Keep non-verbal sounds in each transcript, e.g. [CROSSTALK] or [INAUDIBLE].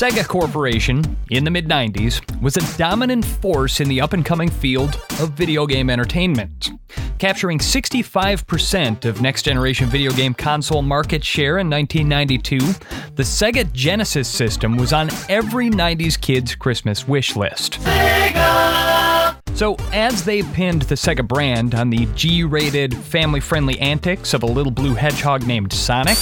Sega Corporation, in the mid 90s, was a dominant force in the up and coming field of video game entertainment. Capturing 65% of next generation video game console market share in 1992, the Sega Genesis system was on every 90s kid's Christmas wish list. So, as they pinned the Sega brand on the G rated, family friendly antics of a little blue hedgehog named Sonic,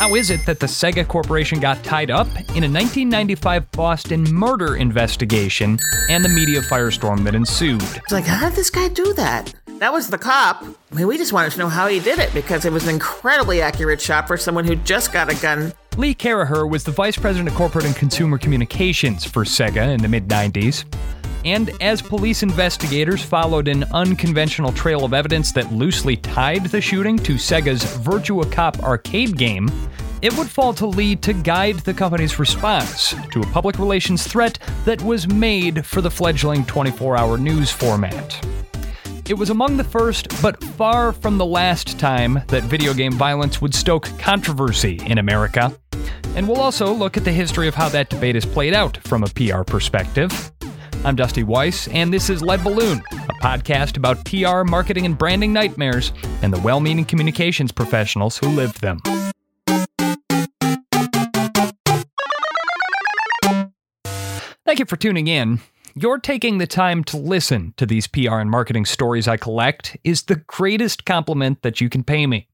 how is it that the Sega Corporation got tied up in a 1995 Boston murder investigation and the media firestorm that ensued? It's like, how did this guy do that? That was the cop. I mean, we just wanted to know how he did it because it was an incredibly accurate shot for someone who just got a gun. Lee Caraher was the vice president of corporate and consumer communications for Sega in the mid 90s. And as police investigators followed an unconventional trail of evidence that loosely tied the shooting to Sega's Virtua Cop arcade game, it would fall to Lee to guide the company's response to a public relations threat that was made for the fledgling 24 hour news format. It was among the first, but far from the last time that video game violence would stoke controversy in America. And we'll also look at the history of how that debate is played out from a PR perspective. I'm Dusty Weiss, and this is Lead Balloon, a podcast about PR, marketing, and branding nightmares and the well meaning communications professionals who live them. Thank you for tuning in. Your taking the time to listen to these PR and marketing stories I collect is the greatest compliment that you can pay me.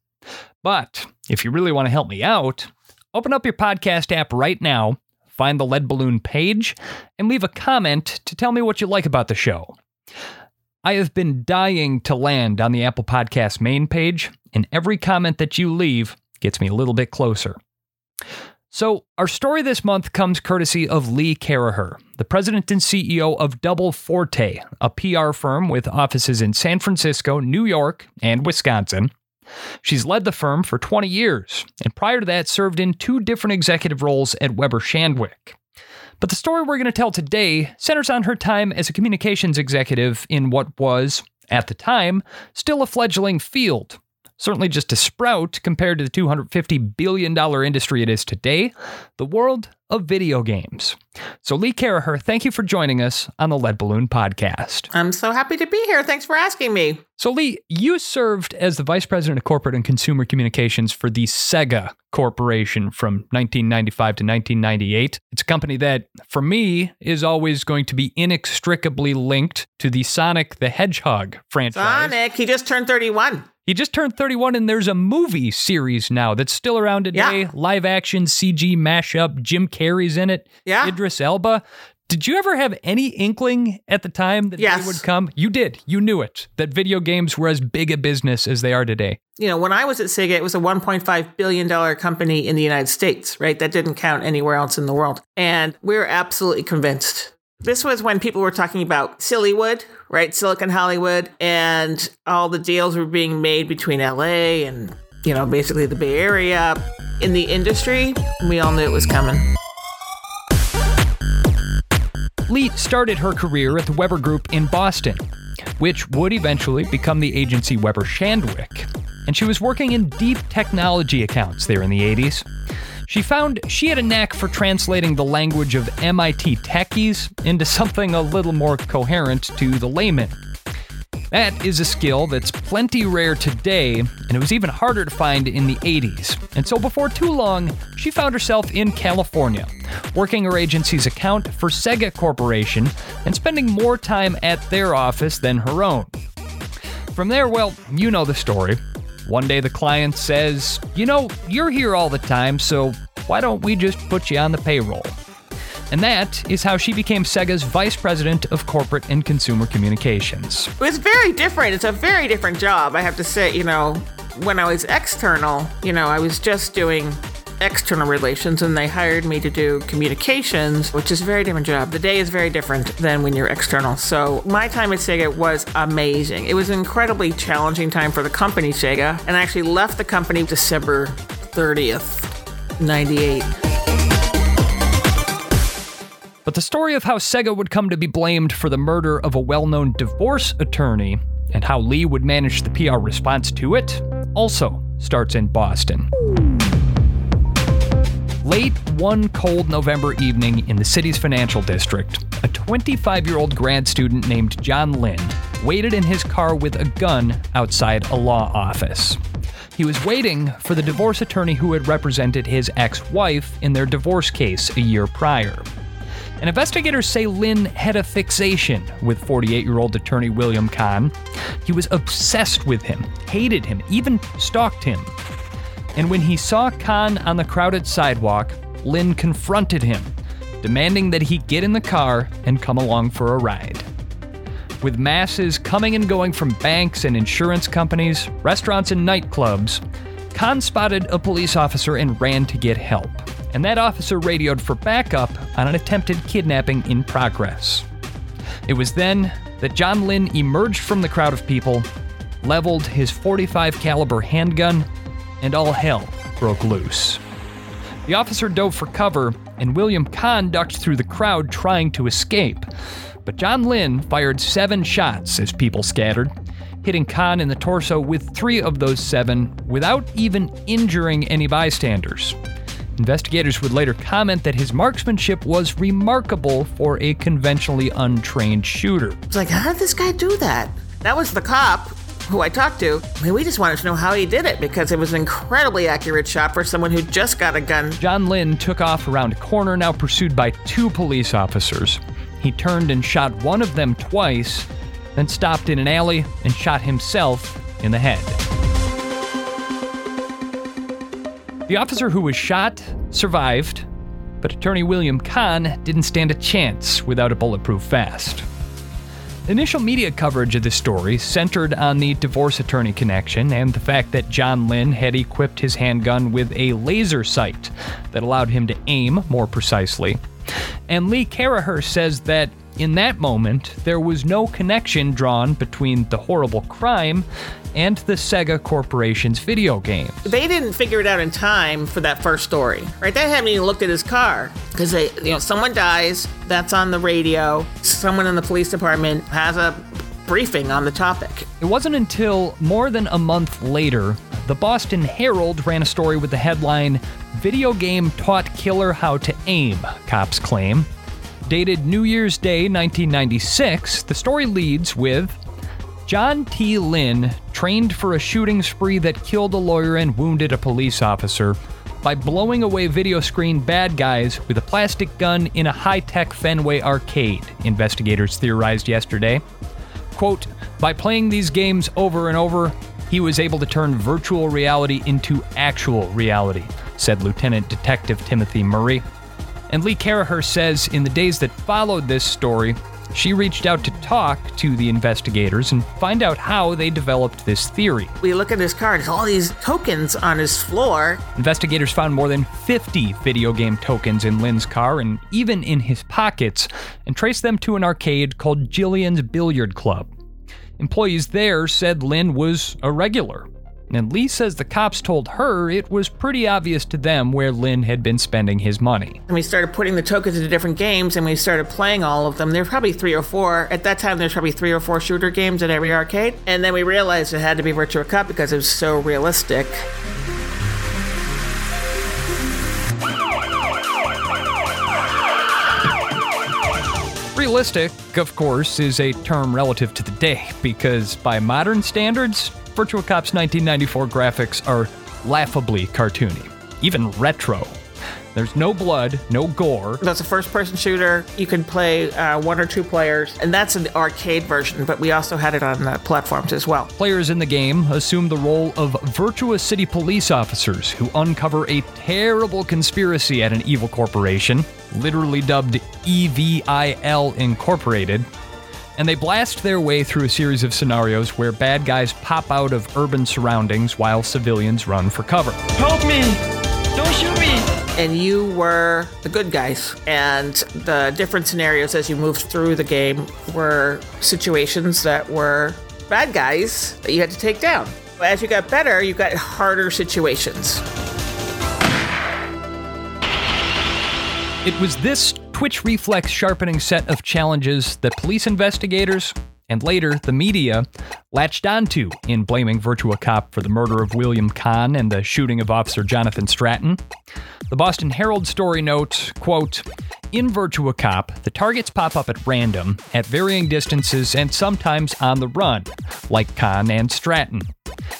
But if you really want to help me out, open up your podcast app right now find the Lead Balloon page, and leave a comment to tell me what you like about the show. I have been dying to land on the Apple Podcast main page, and every comment that you leave gets me a little bit closer. So, our story this month comes courtesy of Lee Caraher, the president and CEO of Double Forte, a PR firm with offices in San Francisco, New York, and Wisconsin. She's led the firm for 20 years, and prior to that, served in two different executive roles at Weber Shandwick. But the story we're going to tell today centers on her time as a communications executive in what was, at the time, still a fledgling field certainly just a sprout compared to the $250 billion industry it is today, the world of video games. So, Lee Caraher, thank you for joining us on the Lead Balloon podcast. I'm so happy to be here. Thanks for asking me. So, Lee, you served as the Vice President of Corporate and Consumer Communications for the Sega Corporation from 1995 to 1998. It's a company that, for me, is always going to be inextricably linked to the Sonic the Hedgehog franchise. Sonic, he just turned 31. He just turned 31, and there's a movie series now that's still around today. Yeah. Live action CG mashup. Jim Carrey's in it. Yeah. Idris Elba. Did you ever have any inkling at the time that yes. they would come? You did. You knew it. That video games were as big a business as they are today. You know, when I was at Sega, it was a $1.5 billion company in the United States, right? That didn't count anywhere else in the world. And we we're absolutely convinced this was when people were talking about Sillywood, right? Silicon Hollywood, and all the deals were being made between LA and, you know, basically the Bay Area. In the industry, we all knew it was coming. Lee started her career at the Weber Group in Boston, which would eventually become the agency Weber Shandwick. And she was working in deep technology accounts there in the 80s. She found she had a knack for translating the language of MIT techies into something a little more coherent to the layman. That is a skill that's plenty rare today, and it was even harder to find in the 80s. And so, before too long, she found herself in California, working her agency's account for Sega Corporation and spending more time at their office than her own. From there, well, you know the story. One day the client says, You know, you're here all the time, so why don't we just put you on the payroll? And that is how she became Sega's Vice President of Corporate and Consumer Communications. It's very different. It's a very different job, I have to say. You know, when I was external, you know, I was just doing external relations and they hired me to do communications, which is a very different job. The day is very different than when you're external. So my time at Sega was amazing. It was an incredibly challenging time for the company, Sega, and I actually left the company December 30th, 98. But the story of how Sega would come to be blamed for the murder of a well known divorce attorney and how Lee would manage the PR response to it also starts in Boston. Late one cold November evening in the city's financial district, a 25 year old grad student named John Lynn waited in his car with a gun outside a law office. He was waiting for the divorce attorney who had represented his ex wife in their divorce case a year prior. And investigators say Lynn had a fixation with 48 year old attorney William Kahn. He was obsessed with him, hated him, even stalked him. And when he saw Kahn on the crowded sidewalk, Lynn confronted him, demanding that he get in the car and come along for a ride. With masses coming and going from banks and insurance companies, restaurants, and nightclubs, Kahn spotted a police officer and ran to get help. And that officer radioed for backup on an attempted kidnapping in progress. It was then that John Lynn emerged from the crowd of people, leveled his 45 caliber handgun, and all hell broke loose. The officer dove for cover, and William Kahn ducked through the crowd trying to escape. But John Lynn fired seven shots as people scattered, hitting Kahn in the torso with three of those seven without even injuring any bystanders. Investigators would later comment that his marksmanship was remarkable for a conventionally untrained shooter. It's like, how did this guy do that? That was the cop who I talked to. We just wanted to know how he did it because it was an incredibly accurate shot for someone who just got a gun. John Lynn took off around a corner, now pursued by two police officers. He turned and shot one of them twice, then stopped in an alley and shot himself in the head. The officer who was shot survived, but attorney William Kahn didn't stand a chance without a bulletproof vest. Initial media coverage of this story centered on the divorce attorney connection and the fact that John Lynn had equipped his handgun with a laser sight that allowed him to aim more precisely. And Lee Caraher says that in that moment, there was no connection drawn between the horrible crime and the Sega Corporation's video games. They didn't figure it out in time for that first story, right? They hadn't even looked at his car because they, you know, someone dies, that's on the radio, someone in the police department has a briefing on the topic. It wasn't until more than a month later, the Boston Herald ran a story with the headline Video Game Taught Killer How to Aim, cops claim. Dated New Year's Day 1996, the story leads with John T. Lynn trained for a shooting spree that killed a lawyer and wounded a police officer by blowing away video screen bad guys with a plastic gun in a high tech Fenway arcade, investigators theorized yesterday. Quote, by playing these games over and over, he was able to turn virtual reality into actual reality, said Lieutenant Detective Timothy Murray. And Lee Caraher says in the days that followed this story, she reached out to talk to the investigators and find out how they developed this theory. We look at his car, and all these tokens on his floor. Investigators found more than 50 video game tokens in Lynn's car and even in his pockets, and traced them to an arcade called Jillian's Billiard Club. Employees there said Lynn was a regular, and Lee says the cops told her it was pretty obvious to them where Lynn had been spending his money. And we started putting the tokens into different games and we started playing all of them. There were probably three or four. At that time, there's probably three or four shooter games at every arcade. And then we realized it had to be Virtua Cop because it was so realistic. Realistic, of course, is a term relative to the day because by modern standards, Virtua Cop's 1994 graphics are laughably cartoony, even retro. There's no blood, no gore. That's a first person shooter. You can play uh, one or two players, and that's an arcade version, but we also had it on the platforms as well. Players in the game assume the role of Virtua City police officers who uncover a terrible conspiracy at an evil corporation, literally dubbed EVIL Incorporated, and they blast their way through a series of scenarios where bad guys pop out of urban surroundings while civilians run for cover. Help me! Don't shoot me! And you were the good guys. And the different scenarios as you moved through the game were situations that were bad guys that you had to take down. As you got better, you got harder situations. It was this twitch reflex sharpening set of challenges that police investigators and later the media latched onto in blaming Virtua Cop for the murder of William Kahn and the shooting of Officer Jonathan Stratton. The Boston Herald story notes, quote, in Virtua Cop, the targets pop up at random, at varying distances, and sometimes on the run, like Kahn and Stratton.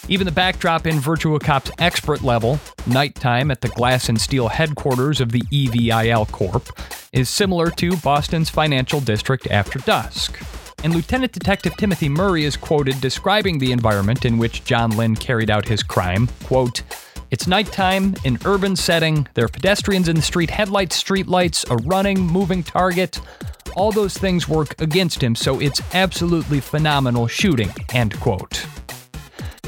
Even the backdrop in Virtua Cop's expert level, nighttime at the glass and steel headquarters of the EVIL Corp, is similar to Boston's financial district after dusk. And Lieutenant Detective Timothy Murray is quoted describing the environment in which John Lynn carried out his crime, quote, it's nighttime, an urban setting, there are pedestrians in the street, headlights, streetlights, a running, moving target. All those things work against him, so it's absolutely phenomenal shooting, end quote.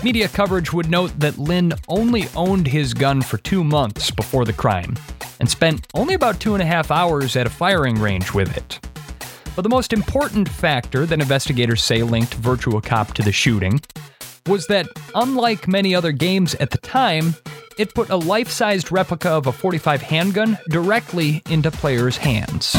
Media coverage would note that Lynn only owned his gun for two months before the crime and spent only about two and a half hours at a firing range with it. But the most important factor that investigators say linked Virtua Cop to the shooting was that, unlike many other games at the time, it put a life sized replica of a 45 handgun directly into players' hands.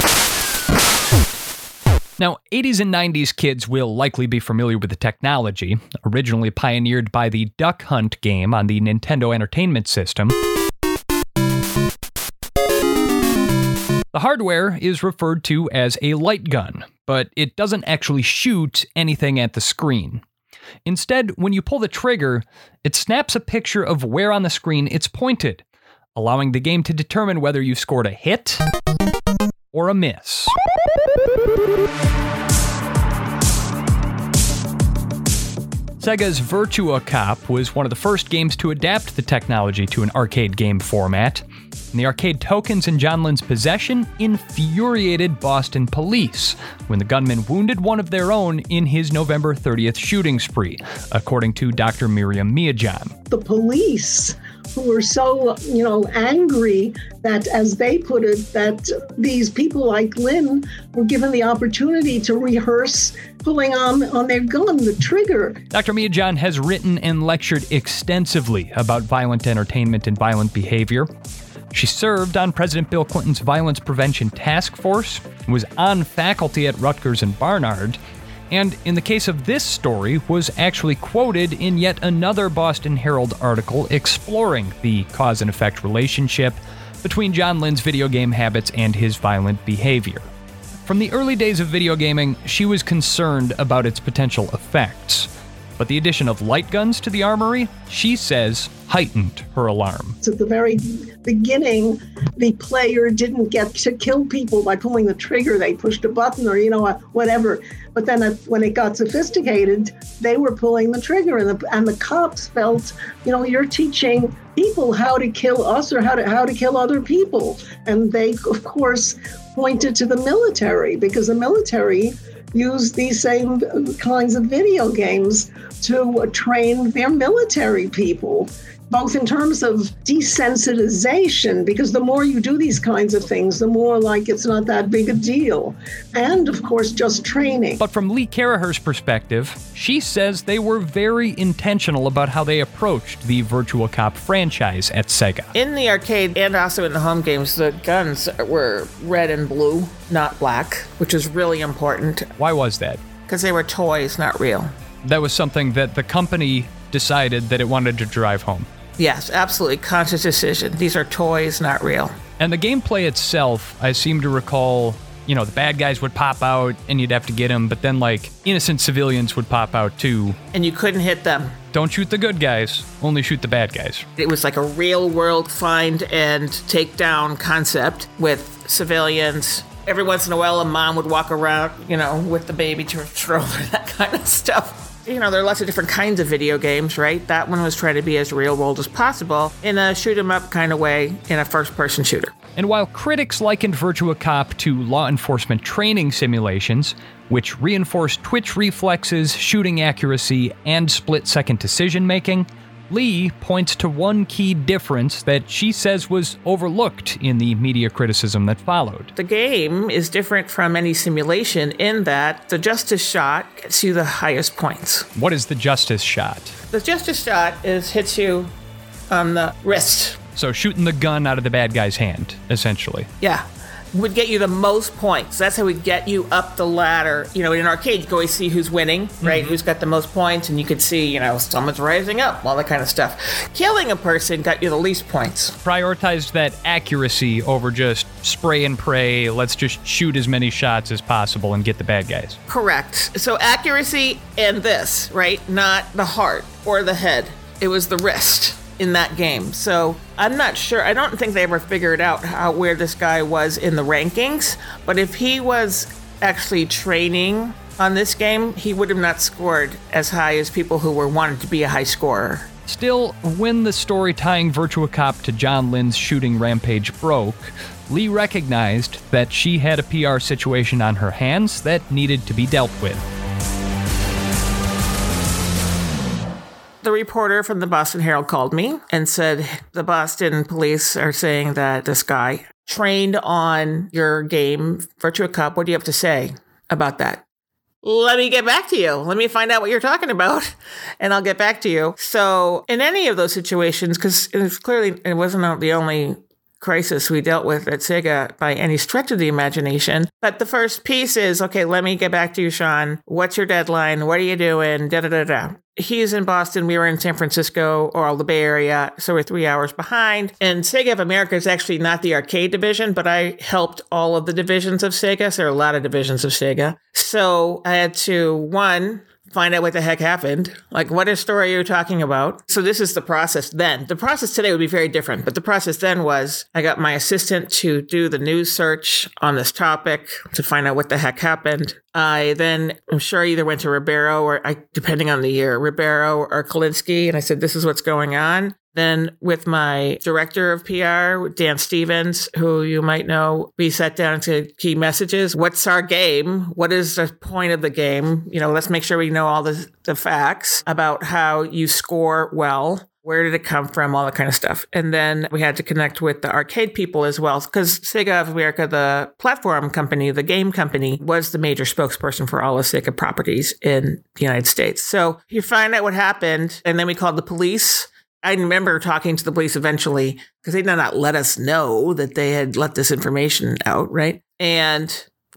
Now, 80s and 90s kids will likely be familiar with the technology, originally pioneered by the Duck Hunt game on the Nintendo Entertainment System. The hardware is referred to as a light gun, but it doesn't actually shoot anything at the screen. Instead, when you pull the trigger, it snaps a picture of where on the screen it's pointed, allowing the game to determine whether you scored a hit or a miss. Sega's Virtua Cop was one of the first games to adapt the technology to an arcade game format. And the arcade tokens in John Lynn's possession infuriated Boston police when the gunman wounded one of their own in his November 30th shooting spree, according to Dr. Myriam Miedzian. The police who were so, you know, angry that, as they put it, that these people like Lynn were given the opportunity to rehearse pulling on, on their gun, the trigger. Dr. Miedzian has written and lectured extensively about violent entertainment and violent behavior. She served on President Bill Clinton's Violence Prevention Task Force, was on faculty at Rutgers and Barnard, and in the case of this story was actually quoted in yet another Boston Herald article exploring the cause and effect relationship between John Lynn's video game habits and his violent behavior. From the early days of video gaming, she was concerned about its potential effects. But the addition of light guns to the armory, she says, heightened her alarm. At the very beginning, the player didn't get to kill people by pulling the trigger. They pushed a button or, you know, whatever. But then when it got sophisticated, they were pulling the trigger. And the, and the cops felt, you know, you're teaching people how to kill us or how to, how to kill other people. And they, of course, pointed to the military because the military use these same kinds of video games to train their military people both in terms of desensitization, because the more you do these kinds of things, the more like it's not that big a deal. And of course, just training. But from Lee Caraher's perspective, she says they were very intentional about how they approached the Virtua Cop franchise at Sega. In the arcade and also in the home games, the guns were red and blue, not black, which is really important. Why was that? Because they were toys, not real. That was something that the company decided that it wanted to drive home. Yes, absolutely. Conscious decision. These are toys, not real. And the gameplay itself, I seem to recall, you know, the bad guys would pop out and you'd have to get them, but then, like, innocent civilians would pop out too. And you couldn't hit them. Don't shoot the good guys, only shoot the bad guys. It was like a real world find and take down concept with civilians. Every once in a while, a mom would walk around, you know, with the baby to her stroller, [LAUGHS] that kind of stuff you know, there are lots of different kinds of video games, right? That one was trying to be as real world as possible in a shoot 'em up kind of way in a first person shooter. And while critics likened Virtua Cop to law enforcement training simulations, which reinforced twitch reflexes, shooting accuracy, and split second decision making, Lee points to one key difference that she says was overlooked in the media criticism that followed. The game is different from any simulation in that the justice shot gets you the highest points. What is the justice shot? The justice shot is hits you on the wrist. So shooting the gun out of the bad guy's hand, essentially. Yeah. Would get you the most points. That's how we'd get you up the ladder. You know, in an arcade, you can always see who's winning, right? Mm-hmm. Who's got the most points, and you could see, you know, someone's rising up, all that kind of stuff. Killing a person got you the least points. Prioritized that accuracy over just spray and pray. Let's just shoot as many shots as possible and get the bad guys. Correct. So accuracy and this, right? Not the heart or the head. It was the wrist in that game. So I'm not sure. I don't think they ever figured out how where this guy was in the rankings. But if he was actually training on this game, he would have not scored as high as people who were wanted to be a high scorer. Still, when the story tying Virtua Cop to John Lynn's shooting rampage broke, Lee recognized that she had a PR situation on her hands that needed to be dealt with. The reporter from the Boston Herald called me and said the Boston police are saying that this guy trained on your game, Virtua Cop. What do you have to say about that? Let me get back to you. Let me find out what you're talking about, [LAUGHS] and I'll get back to you. So, in any of those situations, because it's clearly it wasn't the only crisis we dealt with at Sega by any stretch of the imagination. But the first piece is okay, let me get back to you, Sean. What's your deadline? What are you doing? Da da da da. He's in Boston. We were in San Francisco or all the Bay Area. So we're three hours behind. And Sega of America is actually not the arcade division, but I helped all of the divisions of Sega. So there are a lot of divisions of Sega. So I had to, one, find out what the heck happened. Like, what is story you're talking about? So this is the process then. The process today would be very different, but the process then was I got my assistant to do the news search on this topic to find out what the heck happened. I then, I'm sure I either went to Ribeiro or I, depending on the year, Ribeiro or Kalinske, and I said, this is what's going on. Then, with my director of PR, Dan Stevens, who you might know, we sat down to key messages. What's our game? What is the point of the game? You know, let's make sure we know all the, the facts about how you score well. Where did it come from? All that kind of stuff. And then we had to connect with the arcade people as well, because Sega of America, the platform company, the game company, was the major spokesperson for all of Sega properties in the United States. So you find out what happened, and then we called the police I remember talking to the police eventually because they did not let us know that they had let this information out, right? And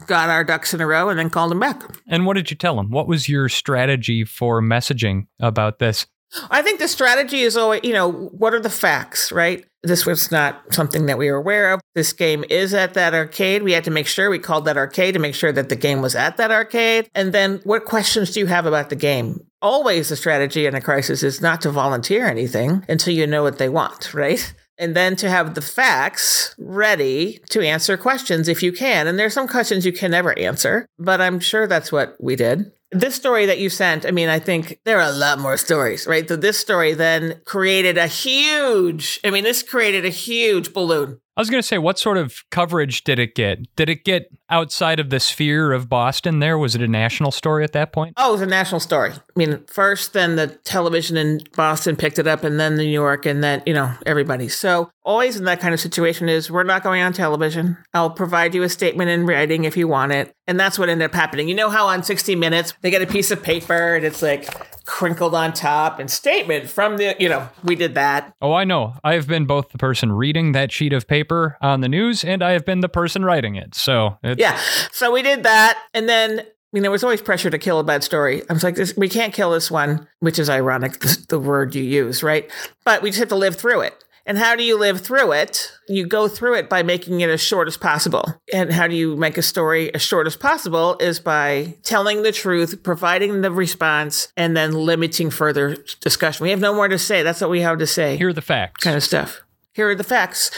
got our ducks in a row and then called them back. And what did you tell them? What was your strategy for messaging about this? I think the strategy is always, you know, what are the facts, right? This was not something that we were aware of. This game is at that arcade. We had to make sure we called that arcade to make sure that the game was at that arcade. And then what questions do you have about the game? Always the strategy in a crisis is not to volunteer anything until you know what they want, right? And then to have the facts ready to answer questions if you can. And there's some questions you can never answer, but I'm sure that's what we did this story that you sent, I mean, I think there are a lot more stories, right? So this story then created a huge, I mean, this created a huge balloon. I was going to say, what sort of coverage did it get? Did it get outside of the sphere of Boston there? Was it a national story at that point? Oh, it was a national story. I mean, first, then the television in Boston picked it up, and then New York, and then, you know, everybody. So, always in that kind of situation is we're not going on television. I'll provide you a statement in writing if you want it. And that's what ended up happening. You know how on 60 Minutes, they get a piece of paper and it's like, crinkled on top and statement from the, you know, we did that. Oh, I know. I have been both the person reading that sheet of paper on the news and I have been the person writing it. So, yeah. So we did that. And then I mean, there was always pressure to kill a bad story. I was like, this, we can't kill this one, which is ironic, the, the word you use, right? But we just have to live through it. And how do you live through it? You go through it by making it as short as possible. And how do you make a story as short as possible is by telling the truth, providing the response, and then limiting further discussion. We have no more to say. That's what we have to say. Here are the facts. Kind of stuff here are the facts.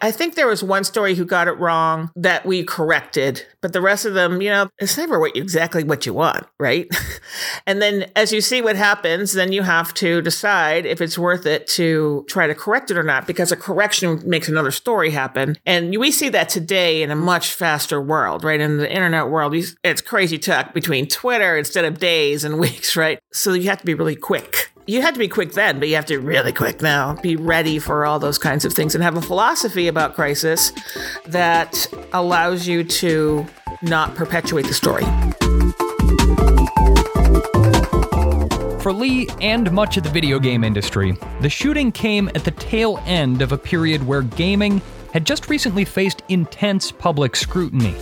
I think there was one story who got it wrong that we corrected, but the rest of them, you know, it's never what exactly what you want, right? [LAUGHS] and then as you see what happens, then you have to decide if it's worth it to try to correct it or not, because a correction makes another story happen. And we see that today in a much faster world, right? In the internet world, it's crazy talk between Twitter instead of days and [LAUGHS] weeks, right? So you have to be really quick you had to be quick then, but you have to be really quick now. Be ready for all those kinds of things and have a philosophy about crisis that allows you to not perpetuate the story. For Lee and much of the video game industry, the shooting came at the tail end of a period where gaming had just recently faced intense public scrutiny.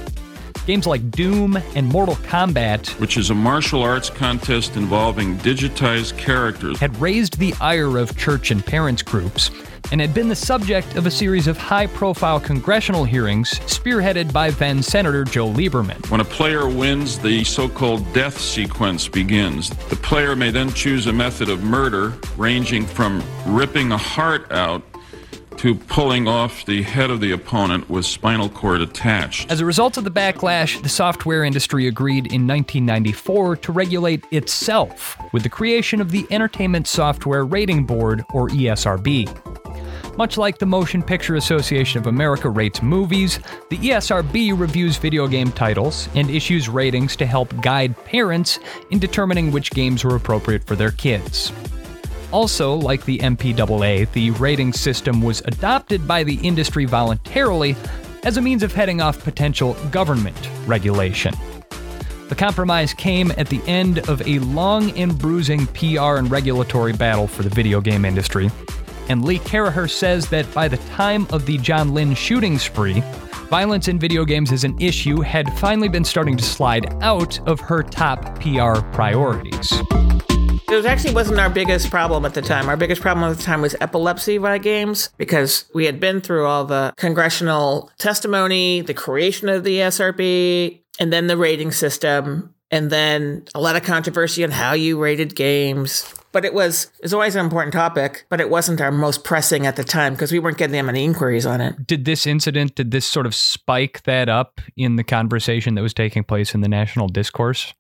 Games like Doom and Mortal Kombat, which is a martial arts contest involving digitized characters, had raised the ire of church and parents groups and had been the subject of a series of high profile congressional hearings spearheaded by then Senator Joe Lieberman. When a player wins, the so called death sequence begins. The player may then choose a method of murder, ranging from ripping a heart out to pulling off the head of the opponent with spinal cord attached. As a result of the backlash, the software industry agreed in 1994 to regulate itself with the creation of the Entertainment Software Rating Board, or ESRB. Much like the Motion Picture Association of America rates movies, the ESRB reviews video game titles and issues ratings to help guide parents in determining which games are appropriate for their kids. Also, like the MPAA, the rating system was adopted by the industry voluntarily as a means of heading off potential government regulation. The compromise came at the end of a long and bruising PR and regulatory battle for the video game industry, and Lee Caraher says that by the time of the John Lynn shooting spree, violence in video games as an issue had finally been starting to slide out of her top PR priorities. It was actually wasn't our biggest problem at the time. Our biggest problem at the time was epilepsy by games because we had been through all the congressional testimony, the creation of the ESRB, and then the rating system, and then a lot of controversy on how you rated games. But it was it's always an important topic, but it wasn't our most pressing at the time because we weren't getting that many inquiries on it. Did this incident, did this sort of spike that up in the conversation that was taking place in the national discourse?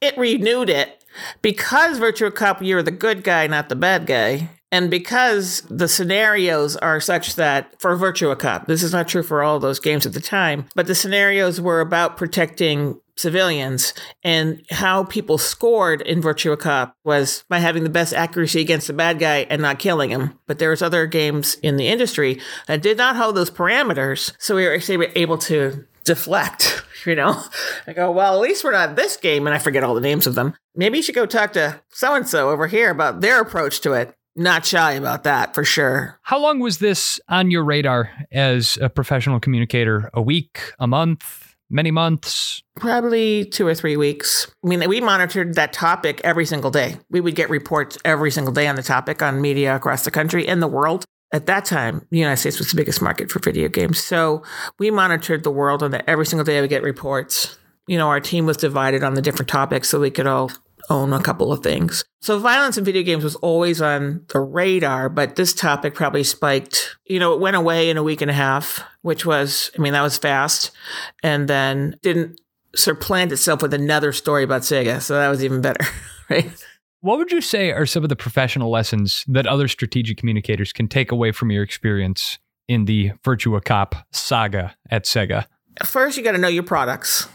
It renewed it because Virtua Cop, you're the good guy, not the bad guy. And because the scenarios are such that for Virtua Cop, this is not true for all those games at the time, but the scenarios were about protecting civilians and how people scored in Virtua Cop was by having the best accuracy against the bad guy and not killing him. But there was other games in the industry that did not hold those parameters. So we were actually able to deflect, [LAUGHS] you know? I go, well, at least we're not this game, and I forget all the names of them. Maybe you should go talk to so and so over here about their approach to it. Not shy about that for sure. How long was this on your radar as a professional communicator? A week, a month, many months? Probably two or three weeks. I mean, we monitored that topic every single day. We would get reports every single day on the topic on media across the country and the world at that time, the United States was the biggest market for video games. So we monitored the world that every single day. we get reports. You know, our team was divided on the different topics so we could all own a couple of things. So violence in video games was always on the radar, but this topic probably spiked. You know, it went away in a week and a half, which was, I mean, that was fast, and then didn't supplant itself with another story about Sega. So that was even better, [LAUGHS] right? What would you say are some of the professional lessons that other strategic communicators can take away from your experience in the Virtua Cop saga at Sega? First, you got to know your products.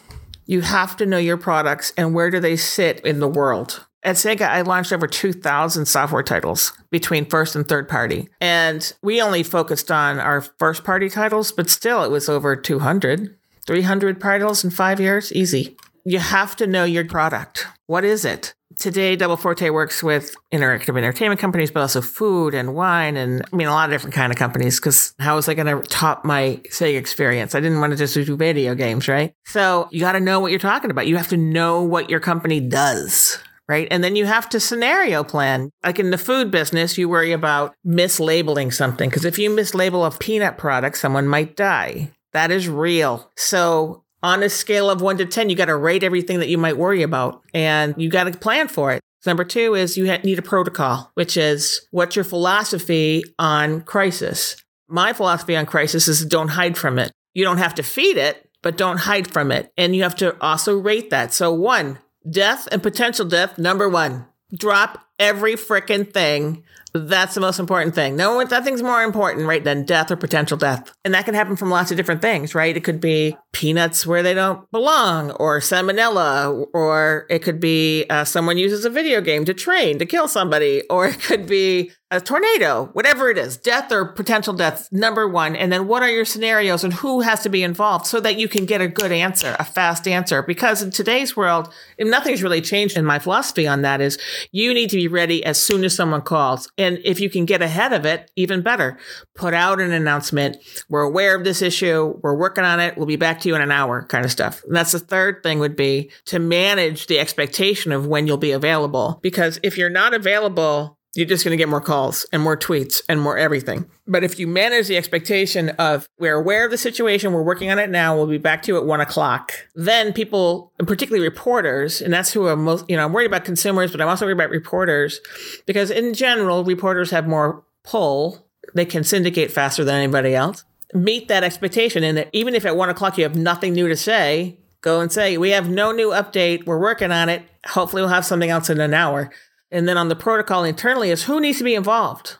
You have to know your products and where do they sit in the world. At Sega, I launched over 2,000 software titles between first and third party. And we only focused on our first party titles, but still it was over 200, 300 titles in five years. Easy. You have to know your product. What is it? Today double forte works with interactive entertainment companies but also food and wine and i mean a lot of different kind of companies because how was i going to top my sega experience i didn't want to just do video games right so you got to know what you're talking about you have to know what your company does right? And then you have to scenario plan. Like in the food business, you worry about mislabeling something because if you mislabel a peanut product, someone might die. That is real. So on a scale of one to 10, you got to rate everything that you might worry about and you got to plan for it. Number two is you need a protocol, which is what's your philosophy on crisis? My philosophy on crisis is don't hide from it. You don't have to feed it, but don't hide from it. And you have to also rate that. So, one, death and potential death, number one, drop every freaking thing that's the most important thing. No, nothing's more important, right, than death or potential death. And that can happen from lots of different things, right? It could be peanuts where they don't belong, or salmonella, or it could be uh, someone uses a video game to train to kill somebody, or it could be a tornado, whatever it is, death or potential death, number one. And then what are your scenarios and who has to be involved so that you can get a good answer, a fast answer? Because in today's world, nothing's really changed in my philosophy on that is you need to be ready as soon as someone calls And if you can get ahead of it, even better. Put out an announcement. We're aware of this issue. We're working on it. We'll be back to you in an hour kind of stuff. And that's the third thing would be to manage the expectation of when you'll be available. Because if you're not available, you're just going to get more calls and more tweets and more everything. But if you manage the expectation of we're aware of the situation, we're working on it now, we'll be back to you at one o'clock, then people, and particularly reporters, and that's who I'm most, you know, I'm worried about consumers, but I'm also worried about reporters because in general, reporters have more pull. They can syndicate faster than anybody else. Meet that expectation. And even if at one o'clock you have nothing new to say, go and say, we have no new update. We're working on it. Hopefully we'll have something else in an hour. And then on the protocol internally is who needs to be involved.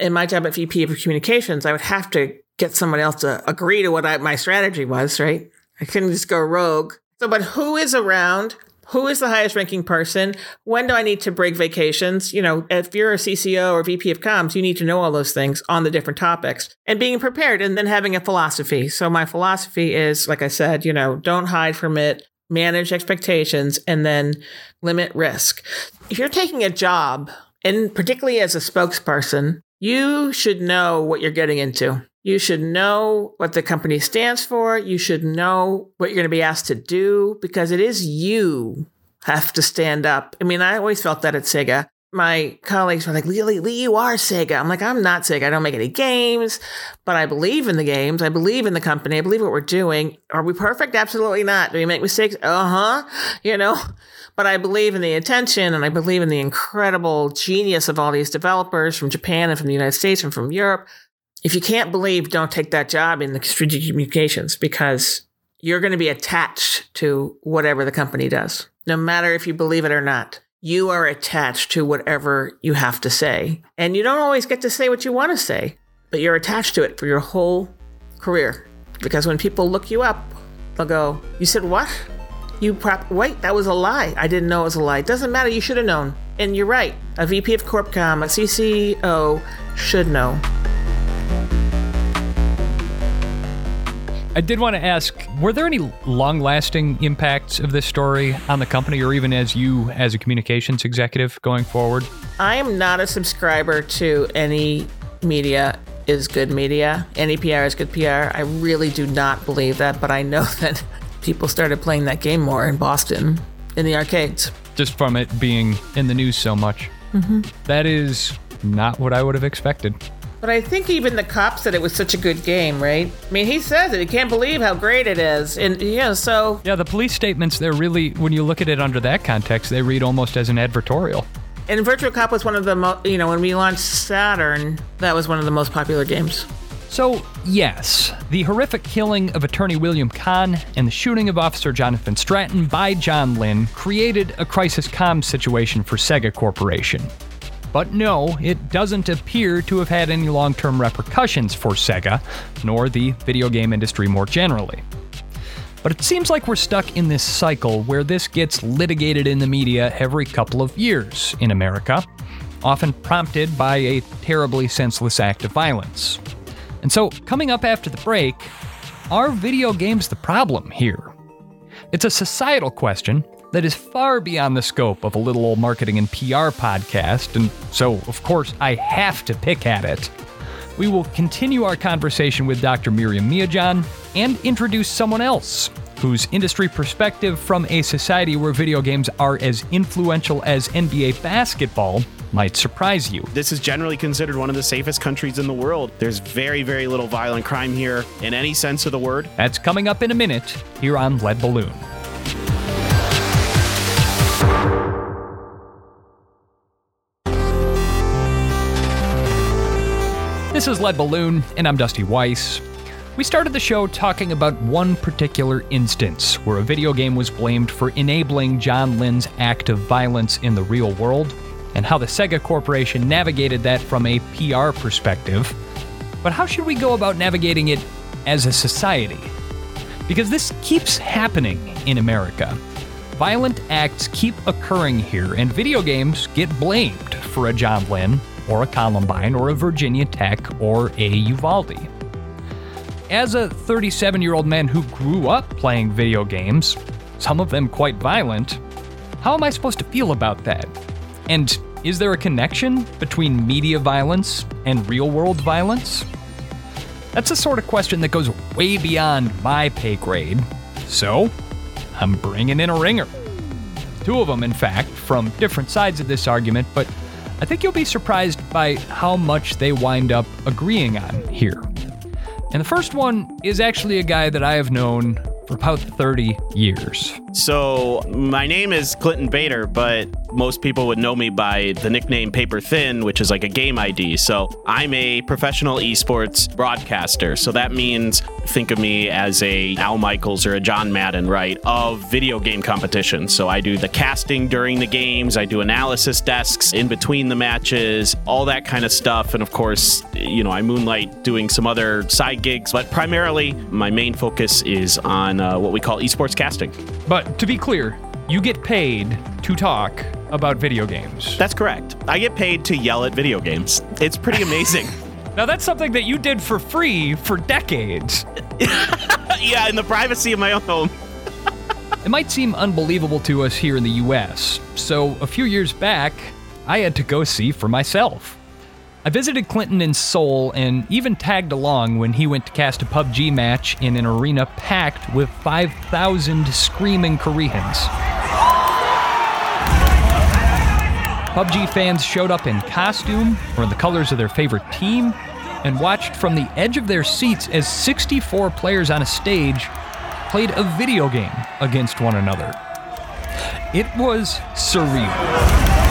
In my job at VP of Communications, I would have to get someone else to agree to what I, my strategy was, right? I couldn't just go rogue. So, but who is around? Who is the highest ranking person? When do I need to break vacations? You know, if you're a CCO or VP of comms, you need to know all those things on the different topics and being prepared and then having a philosophy. So my philosophy is, like I said, you know, don't hide from it, manage expectations, and then limit risk. If you're taking a job, and particularly as a spokesperson, you should know what you're getting into. You should know what the company stands for. You should know what you're going to be asked to do because it is you have to stand up. I mean, I always felt that at Sega my colleagues were like, Lee, Lee, Lee, you are Sega. I'm like, I'm not Sega. I don't make any games, but I believe in the games. I believe in the company. I believe what we're doing. Are we perfect? Absolutely not. Do we make mistakes? Uh huh. You know, [LAUGHS] but I believe in the attention and I believe in the incredible genius of all these developers from Japan and from the United States and from Europe. If you can't believe, don't take that job in the strategic communications because you're going to be attached to whatever the company does, no matter if you believe it or not you are attached to whatever you have to say. And you don't always get to say what you want to say, but you're attached to it for your whole career. Because when people look you up, they'll go, You said what? You prop, wait, that was a lie. I didn't know it was a lie. It Doesn't matter, you should have known. And you're right. A VP of CorpCom, a CCO should know. I did want to ask were there any long lasting impacts of this story on the company or even as you as a communications executive going forward? I am not a subscriber to any media is good media. Any PR is good PR. I really do not believe that, but I know [LAUGHS] that people started playing that game more in Boston in the arcades. Just from it being in the news so much. Mm-hmm. That is not what I would have expected. But I think even the cop said it was such a good game, right? I mean, he says it. He can't believe how great it is. And, yeah, so. Yeah, the police statements, they're really, when you look at it under that context, they read almost as an advertorial. And Virtua Cop was one of the most, you know, when we launched Saturn, that was one of the most popular games. So, yes, the horrific killing of attorney William Kahn and the shooting of Officer Jonathan Stratton by John Lynn created a crisis comms situation for Sega Corporation. But no, it doesn't appear to have had any long term repercussions for Sega, nor the video game industry more generally. But it seems like we're stuck in this cycle where this gets litigated in the media every couple of years in America, often prompted by a terribly senseless act of violence. And so, coming up after the break, are video games the problem here? It's a societal question, that is far beyond the scope of a little old marketing and PR podcast, and so, of course, I have to pick at it. We will continue our conversation with Dr. Myriam Miedzian and introduce someone else whose industry perspective from a society where video games are as influential as NBA basketball might surprise you. This is generally considered one of the safest countries in the world. There's very, very little violent crime here in any sense of the word. That's coming up in a minute here on Lead Balloon. This is Lead Balloon, and I'm Dusty Weiss. We started the show talking about one particular instance where a video game was blamed for enabling John Lynn's act of violence in the real world, and how the Sega Corporation navigated that from a PR perspective. But how should we go about navigating it as a society? Because this keeps happening in America. Violent acts keep occurring here, and video games get blamed for a John Lynn or a Columbine, or a Virginia Tech, or a Uvalde. As a 37 year old man who grew up playing video games, some of them quite violent, how am I supposed to feel about that? And is there a connection between media violence and real world violence? That's the sort of question that goes way beyond my pay grade. So, I'm bringing in a ringer. Two of them, in fact, from different sides of this argument, but I think you'll be surprised by how much they wind up agreeing on here. And the first one is actually a guy that I have known for about 30 years. So, my name is Clinton Bader, but most people would know me by the nickname Paper Thin, which is like a game ID. So, I'm a professional esports broadcaster. So, that means think of me as a Al Michaels or a John Madden, right, of video game competitions. So, I do the casting during the games, I do analysis desks in between the matches, all that kind of stuff. And of course, you know, I moonlight doing some other side gigs, but primarily my main focus is on uh, what we call esports casting. But to be clear, you get paid to talk about video games. That's correct. I get paid to yell at video games. It's pretty amazing. [LAUGHS] Now, that's something that you did for free for decades. [LAUGHS] yeah, in the privacy of my own home. [LAUGHS] It might seem unbelievable to us here in the US, so a few years back, I had to go see for myself. I visited Clinton in Seoul and even tagged along when he went to cast a PUBG match in an arena packed with 5,000 screaming Koreans. PUBG fans showed up in costume or in the colors of their favorite team and watched from the edge of their seats as 64 players on a stage played a video game against one another. It was surreal.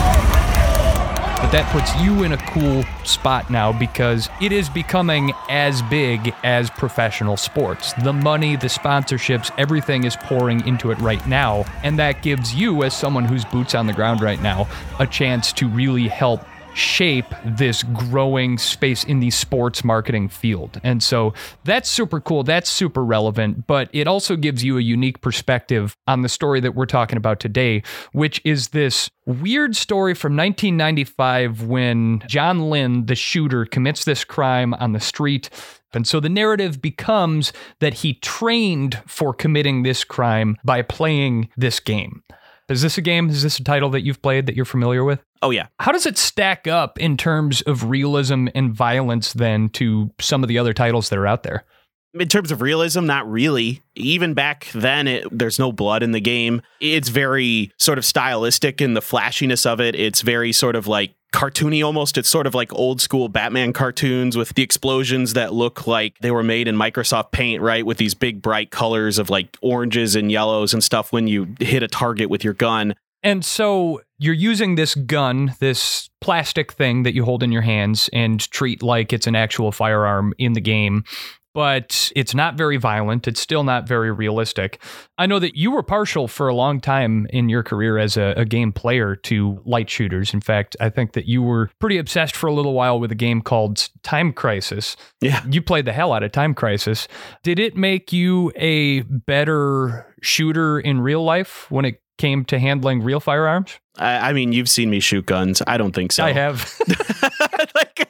But that puts you in a cool spot now because it is becoming as big as professional sports. The money, the sponsorships, everything is pouring into it right now. And that gives you, as someone who's boots on the ground right now, a chance to really help shape this growing space in the sports marketing field. And so that's super cool. That's super relevant, but it also gives you a unique perspective on the story that we're talking about today, which is this weird story from 1995 when John Lynn, the shooter, commits this crime on the street. And so the narrative becomes that he trained for committing this crime by playing this game. Is this a game? Is this a title that you've played that you're familiar with? Oh, yeah. How does it stack up in terms of realism and violence then to some of the other titles that are out there? In terms of realism, not really. Even back then, it, there's no blood in the game. It's very sort of stylistic in the flashiness of it. It's very sort of like cartoony almost. It's sort of like old school Batman cartoons with the explosions that look like they were made in Microsoft Paint, right? With these big bright colors of like oranges and yellows and stuff when you hit a target with your gun. And so you're using this gun, this plastic thing that you hold in your hands and treat like it's an actual firearm in the game. But it's not very violent. It's still not very realistic. I know that you were partial for a long time in your career as a, a, game player to light shooters. In fact, I think that you were pretty obsessed for a little while with a game called Time Crisis. Yeah. You played the hell out of Time Crisis. Did it make you a better shooter in real life when it came to handling real firearms? I, I mean, you've seen me shoot guns. I don't think so. I have. [LAUGHS] like,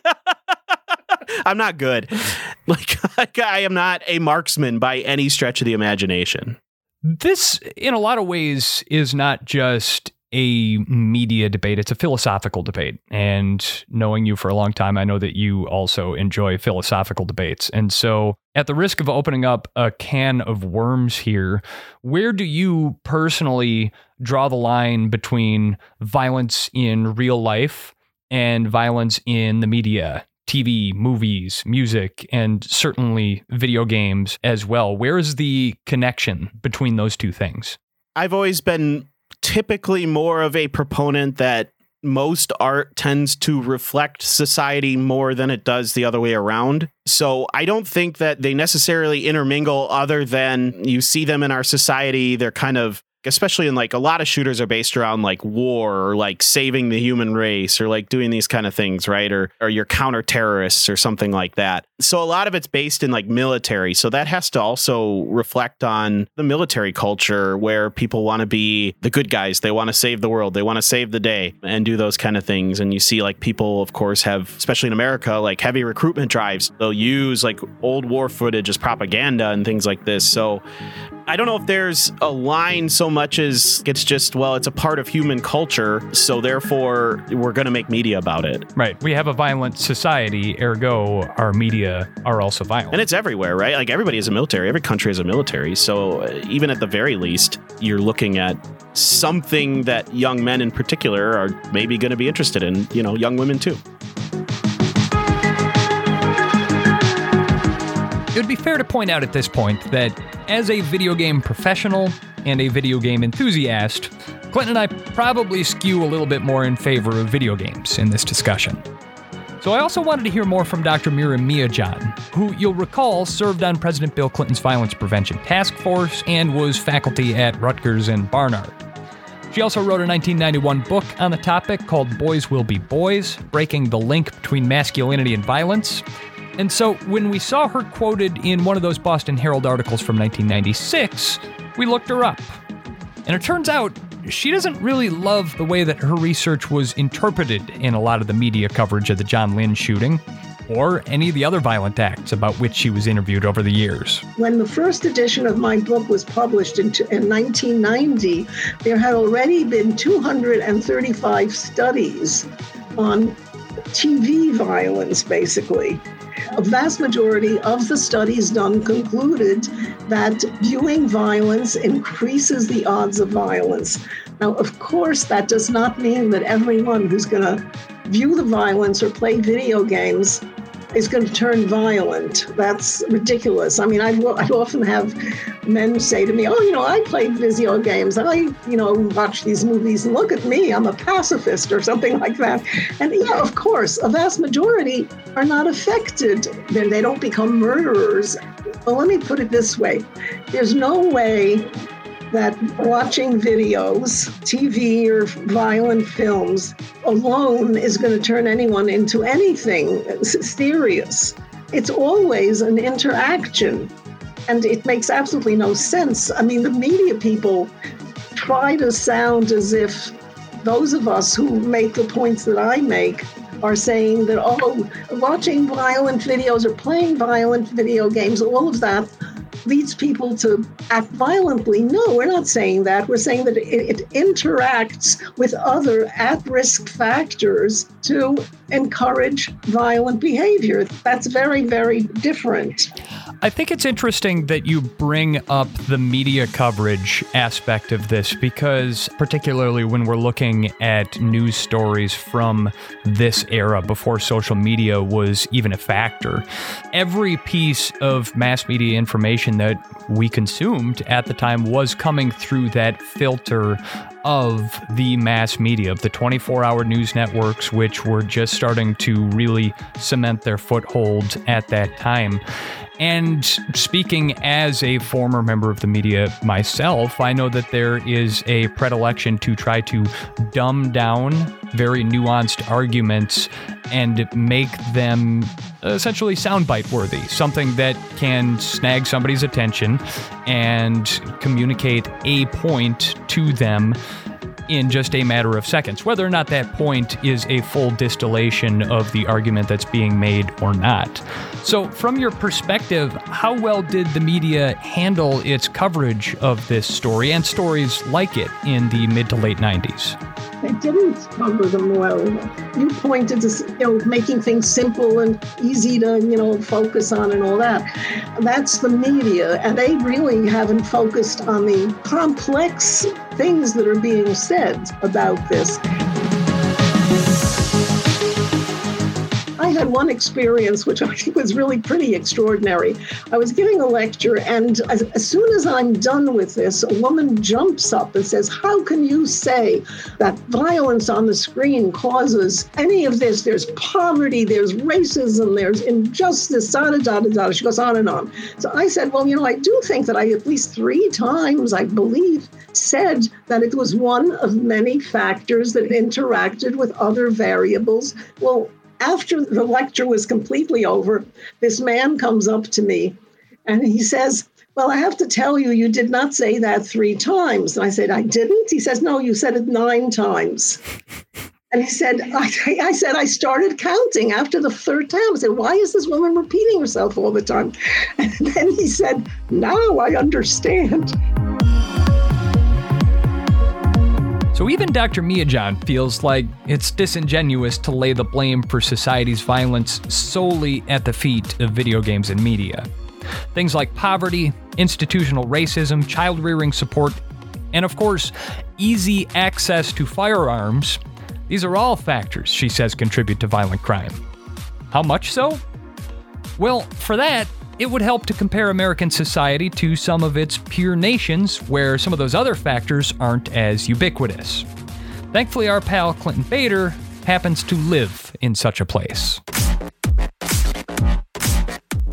[LAUGHS] I'm not good. [LAUGHS] Like, like, I am not a marksman by any stretch of the imagination. This, in a lot of ways, is not just a media debate. It's a philosophical debate. And knowing you for a long time, I know that you also enjoy philosophical debates. And so, at the risk of opening up a can of worms here, where do you personally draw the line between violence in real life and violence in the media? TV, movies, music, and certainly video games as well. Where is the connection between those two things? I've always been typically more of a proponent that most art tends to reflect society more than it does the other way around. So I don't think that they necessarily intermingle other than you see them in our society. They're kind of especially in like a lot of shooters are based around like war or like saving the human race or like doing these kind of things, right? Or or you're counter terrorists or something like that. So a lot of it's based in like military. So that has to also reflect on the military culture where people want to be the good guys. They want to save the world. They want to save the day and do those kind of things. And you see like people of course have especially in America like heavy recruitment drives. They'll use like old war footage as propaganda and things like this. So I don't know if there's a line so much as it's just, well, it's a part of human culture, so therefore we're going to make media about it. Right. We have a violent society, ergo, our media are also violent. And it's everywhere, right? Like everybody has a military, every country has a military. So uh, even at the very least, you're looking at something that young men in particular are maybe going to be interested in, you know, young women too. It would be fair to point out at this point that as a video game professional and a video game enthusiast, Clinton and I probably skew a little bit more in favor of video games in this discussion. So I also wanted to hear more from Dr. Myriam Miedzian, who you'll recall served on President Bill Clinton's Violence Prevention Task Force and was faculty at Rutgers and Barnard. She also wrote a 1991 book on the topic called Boys Will Be Boys Breaking the Link Between Masculinity and Violence, and so when we saw her quoted in one of those Boston Herald articles from 1996, we looked her up. And it turns out she doesn't really love the way that her research was interpreted in a lot of the media coverage of the John Lynn shooting or any of the other violent acts about which she was interviewed over the years. When the first edition of my book was published in, in 1990, there had already been 235 studies on TV violence, basically a vast majority of the studies done concluded that viewing violence increases the odds of violence. Now, of course, that does not mean that everyone who's going to view the violence or play video games is going to turn violent. That's ridiculous. I mean, I, I often have men say to me, "Oh, you know, I play video games. I, you know, watch these movies, and look at me, I'm a pacifist or something like that." And yeah, of course, a vast majority are not affected. Then they don't become murderers. Well, let me put it this way: there's no way that watching videos, TV or violent films alone is going to turn anyone into anything serious. It's always an interaction. And it makes absolutely no sense. I mean, the media people try to sound as if those of us who make the points that I make are saying that, oh, watching violent videos or playing violent video games, all of that leads people to act violently. No, we're not saying that. We're saying that it, it interacts with other at risk factors to encourage violent behavior. That's very, very different. I think it's interesting that you bring up the media coverage aspect of this because, particularly when we're looking at news stories from this era before social media was even a factor, every piece of mass media information that we consumed at the time was coming through that filter of the mass media, of the 24 hour news networks, which were just starting to really cement their foothold at that time. And speaking as a former member of the media myself, I know that there is a predilection to try to dumb down very nuanced arguments and make them essentially soundbite worthy, something that can snag somebody's attention and communicate a point to them in just a matter of seconds, whether or not that point is a full distillation of the argument that's being made or not. So, from your perspective, how well did the media handle its coverage of this story and stories like it in the mid to late 90s? They didn't cover them well. You pointed to you know making things simple and easy to you know focus on and all that. That's the media, and they really haven't focused on the complex things that are being said about this. Had one experience which I think was really pretty extraordinary. I was giving a lecture, and as, as, soon as I'm done with this, a woman jumps up and says, How can you say that violence on the screen causes any of this? There's poverty, there's racism, there's injustice, da da da da. She goes on and on. So I said, Well, you know, I do think that I at least three times, I believe, said that it was one of many factors that interacted with other variables. Well, after the lecture was completely over, this man comes up to me and he says, Well, I have to tell you, you did not say that three times. And I said, I didn't. He says, No, you said it nine times. And he said, I, I, said, I started counting after the third time. I said, why is this woman repeating herself all the time? [LAUGHS] And then he said, now I understand. So even Dr. Miedzian feels like it's disingenuous to lay the blame for society's violence solely at the feet of video games and media. Things like poverty, institutional racism, child rearing support, and of course, easy access to firearms, these are all factors she says contribute to violent crime. How much so? Well, for that, it would help to compare American society to some of its peer nations where some of those other factors aren't as ubiquitous. Thankfully, our pal Clinton Bader happens to live in such a place.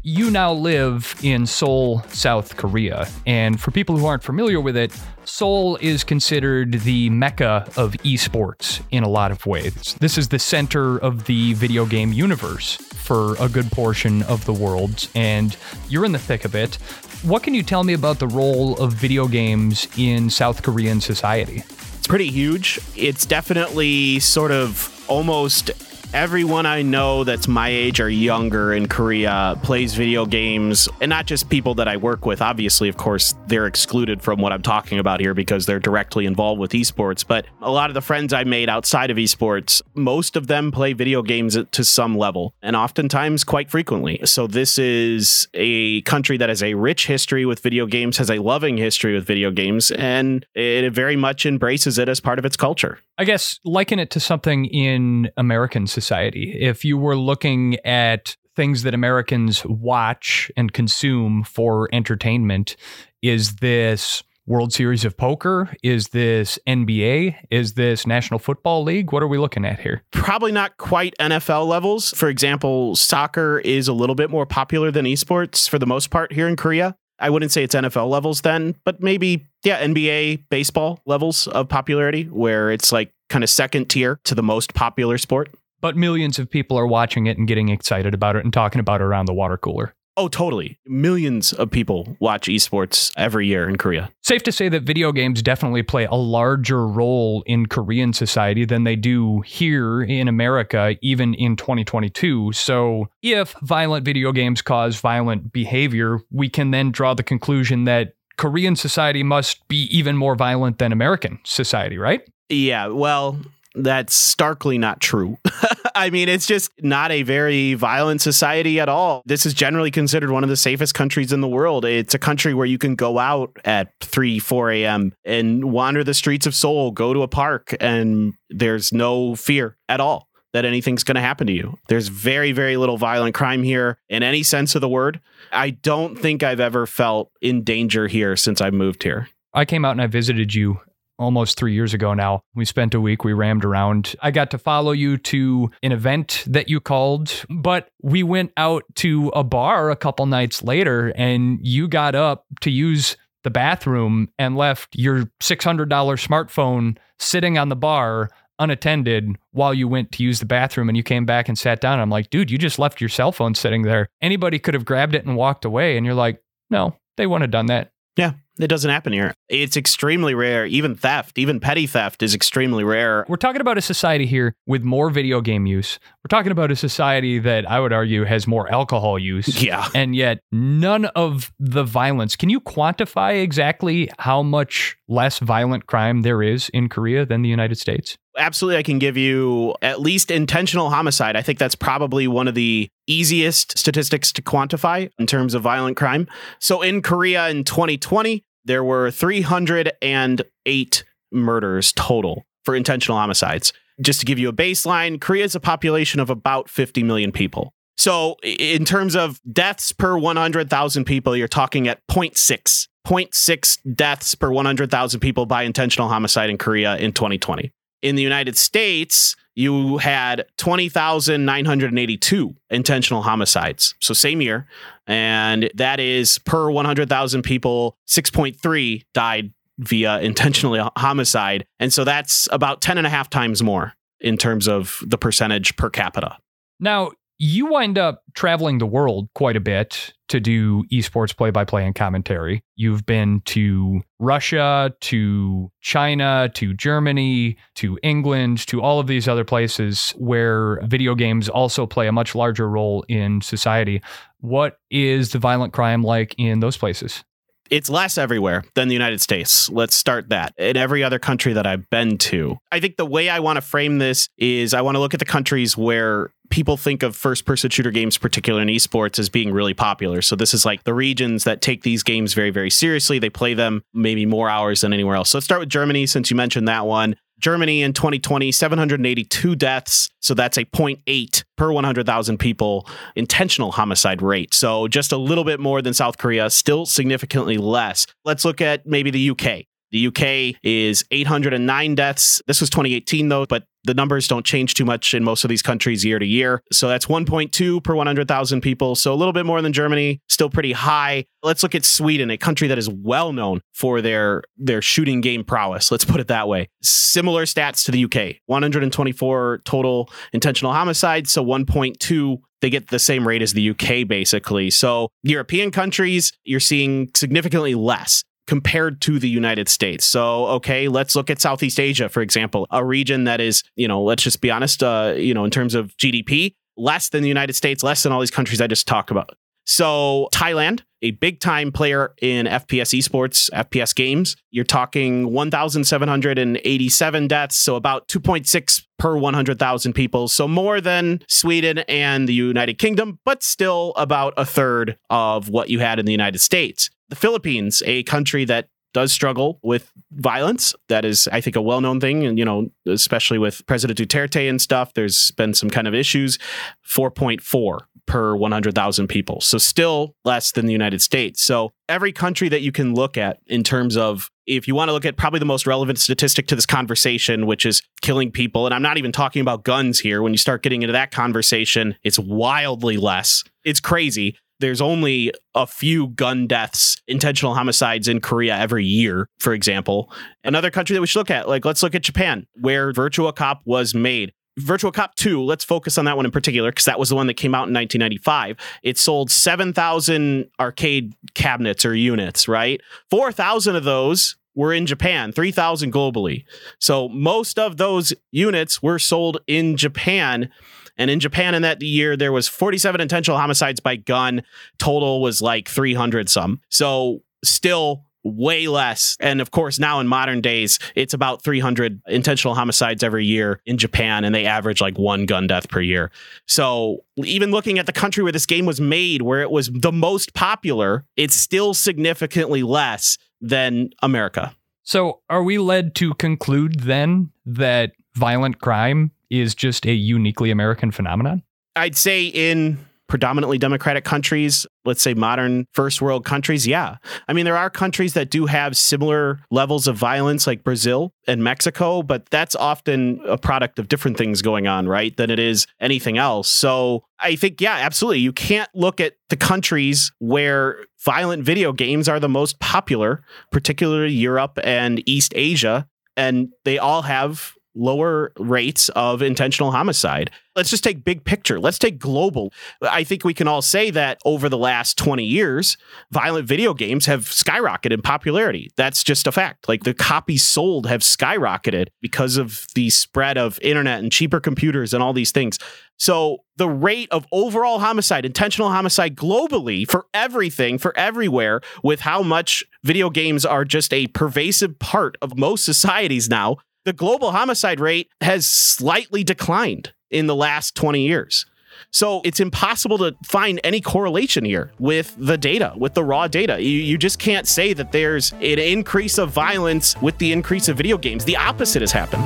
You now live in Seoul, South Korea, and for people who aren't familiar with it, Seoul is considered the mecca of esports in a lot of ways. This is the center of the video game universe for a good portion of the world, and you're in the thick of it. What can you tell me about the role of video games in South Korean society? It's pretty huge. It's definitely sort of almost everyone I know that's my age or younger in Korea plays video games, and not just people that I work with. Obviously, of course, they're excluded from what I'm talking about here because they're directly involved with esports. But a lot of the friends I made outside of esports, most of them play video games to some level, and oftentimes quite frequently. So this is a country that has a rich history with video games, has a loving history with video games, and it very much embraces it as part of its culture. I guess liken it to something in American society. If you were looking at things that Americans watch and consume for entertainment, is this World Series of Poker? Is this NBA? Is this National Football League? What are we looking at here? Probably not quite NFL levels. For example, soccer is a little bit more popular than esports for the most part here in Korea. I wouldn't say it's NFL levels then, but maybe, yeah, NBA, baseball levels of popularity where it's like kind of second tier to the most popular sport. But millions of people are watching it and getting excited about it and talking about it around the water cooler. Oh, totally. Millions of people watch esports every year in Korea. Safe to say that video games definitely play a larger role in Korean society than they do here in America, even in 2022. So, if violent video games cause violent behavior, we can then draw the conclusion that Korean society must be even more violent than American society, right? Yeah, well, that's starkly not true. [LAUGHS] I mean, it's just not a very violent society at all. This is generally considered one of the safest countries in the world. It's a country where you can go out at 3, 4 a.m. and wander the streets of Seoul, go to a park, and there's no fear at all that anything's going to happen to you. There's very, very little violent crime here in any sense of the word. I don't think I've ever felt in danger here since I moved here. I came out and I visited you almost three years ago now. We spent a week, we rammed around. I got to follow you to an event that you called, but we went out to a bar a couple nights later and you got up to use the bathroom and left your $600 smartphone sitting on the bar unattended while you went to use the bathroom and you came back and sat down. I'm like, dude, you just left your cell phone sitting there. Anybody could have grabbed it and walked away. And you're like, no, they wouldn't have done that. Yeah, it doesn't happen here. It's extremely rare. Even theft, even petty theft is extremely rare. We're talking about a society here with more video game use. We're talking about a society that I would argue has more alcohol use. [LAUGHS] Yeah. And yet none of the violence. Can you quantify exactly how much less violent crime there is in Korea than the United States? Absolutely, I can give you at least intentional homicide. I think that's probably one of the easiest statistics to quantify in terms of violent crime. So in Korea in 2020, there were 308 murders total for intentional homicides. Just to give you a baseline, Korea is a population of about 50 million people. So, in terms of deaths per 100,000 people, you're talking at 0.6. 0.6 deaths per 100,000 people by intentional homicide in Korea in 2020. In the United States, you had 20,982 intentional homicides. So same year. And that is per 100,000 people, 6.3 died via intentionally homicide. And so that's about 10 and a half times more in terms of the percentage per capita. Now, you wind up traveling the world quite a bit to do esports play by play and commentary. You've been to Russia, to China, to Germany, to England, to all of these other places where video games also play a much larger role in society. What is the violent crime like in those places? It's less everywhere than the United States. Let's start that. In every other country that I've been to. I think the way I want to frame this is I want to look at the countries where people think of first person shooter games, particularly in esports, as being really popular. So this is like the regions that take these games very, very seriously. They play them maybe more hours than anywhere else. So let's start with Germany, since you mentioned that one. Germany in 2020, 782 deaths. So that's a 0.8 per 100,000 people intentional homicide rate. So just a little bit more than South Korea, still significantly less. Let's look at maybe the UK. The UK is 809 deaths. This was 2018 though, but the numbers don't change too much in most of these countries year to year. So that's 1.2 per 100,000 people. So a little bit more than Germany, still pretty high. Let's look at Sweden, a country that is well known for their their shooting game prowess. Let's put it that way. Similar stats to the UK. 124 total intentional homicides, so 1.2 they get the same rate as the UK basically. So European countries, you're seeing significantly less compared to the United States. So, okay, let's look at Southeast Asia, for example, a region that is, you know, let's just be honest, uh, you know, in terms of GDP, less than the United States, less than all these countries I just talked about. So, Thailand, a big time player in FPS esports, FPS games, you're talking 1,787 deaths, so about 2.6 per 100,000 people. So, more than Sweden and the United Kingdom, but still about a third of what you had in the United States the Philippines, a country that does struggle with violence. That is, I think, a well known thing. And, you know, especially with President Duterte and stuff, there's been some kind of issues. 4.4 per 100,000 people. So still less than the United States. So every country that you can look at in terms of if you want to look at probably the most relevant statistic to this conversation, which is killing people, and I'm not even talking about guns here. When you start getting into that conversation, it's wildly less. It's crazy there's only a few gun deaths, intentional homicides in Korea every year, for example. Another country that we should look at, like let's look at Japan, where Virtua Cop was made. Virtua Cop 2, let's focus on that one in particular because that was the one that came out in 1995. It sold 7,000 arcade cabinets or units, right? 4,000 of those were in Japan, 3,000 globally. So most of those units were sold in Japan and in Japan in that year, there was 47 intentional homicides by gun. Total was like 300 some. So still way less. And of course, now in modern days, it's about 300 intentional homicides every year in Japan, and they average like one gun death per year. So even looking at the country where this game was made, where it was the most popular, it's still significantly less than America. So are we led to conclude then that violent crime is just a uniquely American phenomenon? I'd say in predominantly democratic countries, let's say modern first world countries, yeah. I mean, there are countries that do have similar levels of violence, like Brazil and Mexico, but that's often a product of different things going on, right, than it is anything else. So I think, yeah, absolutely. You can't look at the countries where violent video games are the most popular, particularly Europe and East Asia, and they all have lower rates of intentional homicide. Let's just take big picture. Let's take global. I think we can all say that over the last 20 years, violent video games have skyrocketed in popularity. That's just a fact. Like the copies sold have skyrocketed because of the spread of internet and cheaper computers and all these things. So the rate of overall homicide, intentional homicide globally for everything, for everywhere, with how much video games are just a pervasive part of most societies now, the global homicide rate has slightly declined in the last 20 years. So it's impossible to find any correlation here with the data, with the raw data. You, you just can't say that there's an increase of violence with the increase of video games. The opposite has happened.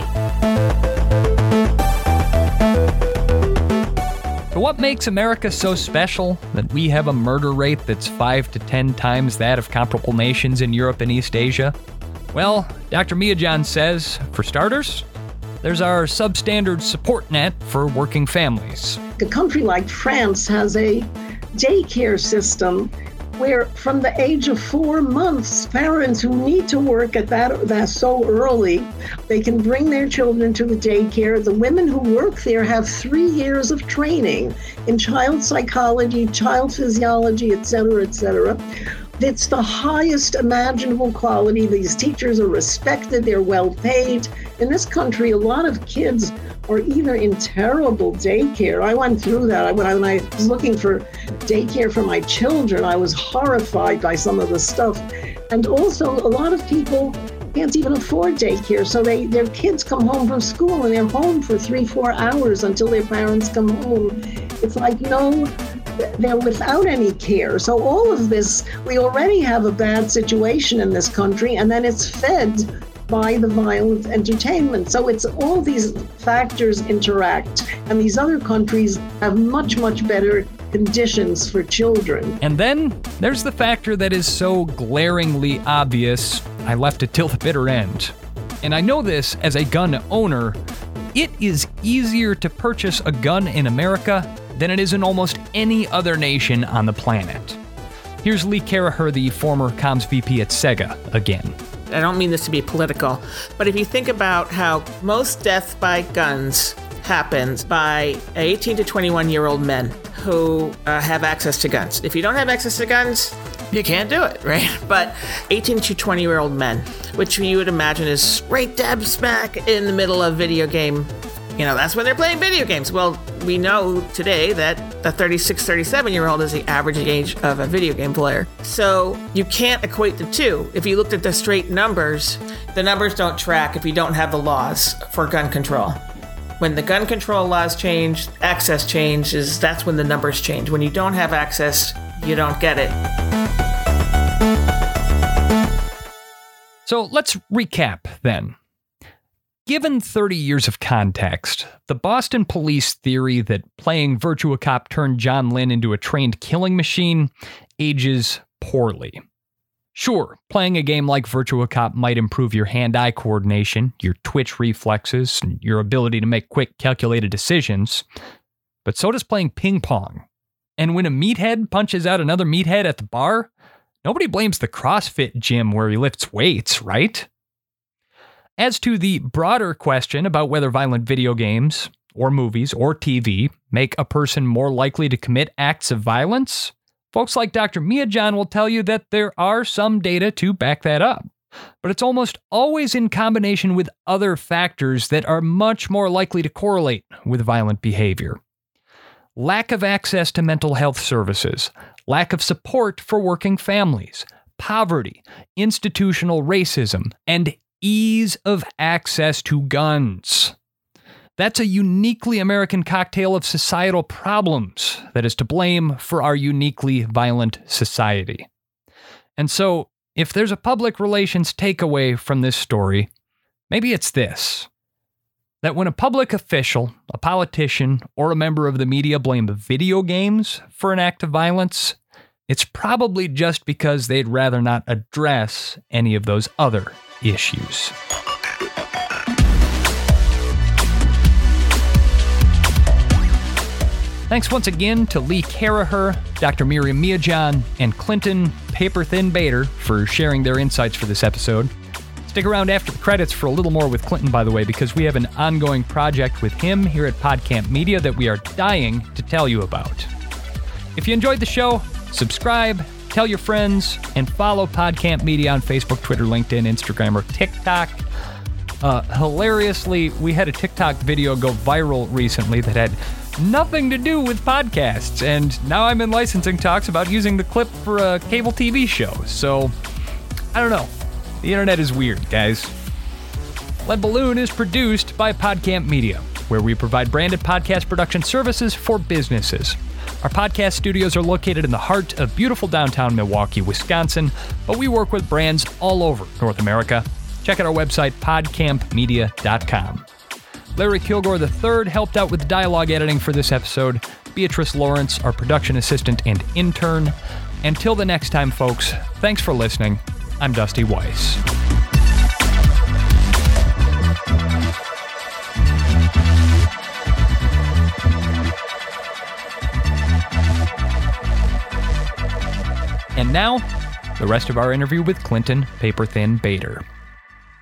So what makes America so special that we have a murder rate that's five to 10 times that of comparable nations in Europe and East Asia? Well, Dr. Miedzian says, for starters, there's our substandard support net for working families. A country like France has a daycare system where from the age of four months, parents who need to work at that, that so early, they can bring their children to the daycare. The women who work there have three years of training in child psychology, child physiology, et cetera, et cetera. It's the highest imaginable quality. These teachers are respected, they're well paid. In this country, a lot of kids are either in terrible daycare. I went through that. When I, was looking for daycare for my children, I was horrified by some of the stuff. And also, a lot of people can't even afford daycare. So they their kids come home from school and they're home for three, four hours until their parents come home. It's like, know, they're without any care. So all of this, we already have a bad situation in this country, and then it's fed by the violent entertainment. So it's all these factors interact, and these other countries have much, much better conditions for children. And then there's the factor that is so glaringly obvious, I left it till the bitter end. And I know this as a gun owner. It is easier to purchase a gun in America than it is in almost any other nation on the planet. Here's Lee Caraher, the former comms VP at Sega, again. I don't mean this to be political, but if you think about how most death by guns happens by 18 to 21 year old men who uh, have access to guns. If you don't have access to guns, you can't do it, [LAUGHS] right? But 18 to 20 year old men, which you would imagine is right dab smack in the middle of video game you know, that's when they're playing video games. Well, we know today that the 36, 37 year old is the average age of a video game player. So you can't equate the two. If you looked at the straight numbers, the numbers don't track if you don't have the laws for gun control. When the gun control laws change, access changes, that's when the numbers change. When you don't have access, you don't get it. So let's recap then. Given 30 years of context, the Boston police theory that playing Virtua Cop turned John Lynn into a trained killing machine ages poorly. Sure, playing a game like Virtua Cop might improve your hand eye coordination, your twitch reflexes, and your ability to make quick, calculated decisions, but so does playing ping pong. And when a meathead punches out another meathead at the bar, nobody blames the CrossFit gym where he lifts weights, right? As to the broader question about whether violent video games, or movies, or TV make a person more likely to commit acts of violence, folks like Dr. Miedzian will tell you that there are some data to back that up. But it's almost always in combination with other factors that are much more likely to correlate with violent behavior. Lack of access to mental health services, lack of support for working families, poverty, institutional racism, and ease of access to guns. That's a uniquely American cocktail of societal problems that is to blame for our uniquely violent society. And so, if there's a public relations takeaway from this story, maybe it's this that when a public official, a politician, or a member of the media blame video games for an act of violence, it's probably just because they'd rather not address any of those other issues. Thanks once again to Lee Caraher, Dr. Myriam Miedzian, and Clinton Paper Thin Bader for sharing their insights for this episode. Stick around after the credits for a little more with Clinton, by the way, because we have an ongoing project with him here at PodCamp Media that we are dying to tell you about. If you enjoyed the show, subscribe, Tell your friends and follow PodCamp Media on Facebook, Twitter, LinkedIn, Instagram, or TikTok. Uh, hilariously, we had a TikTok video go viral recently that had nothing to do with podcasts, and now I'm in licensing talks about using the clip for a cable TV show. So, I don't know. The internet is weird, guys. Lead Balloon is produced by PodCamp Media, where we provide branded podcast production services for businesses. Our podcast studios are located in the heart of beautiful downtown Milwaukee, Wisconsin, but we work with brands all over North America. Check out our website, podcampmedia.com. Larry Kilgore III helped out with dialogue editing for this episode. Beatrice Lawrence, our production assistant and intern. Until the next time, folks, thanks for listening. I'm Dusty Weiss. And now, the rest of our interview with Clinton Paperthin Bader.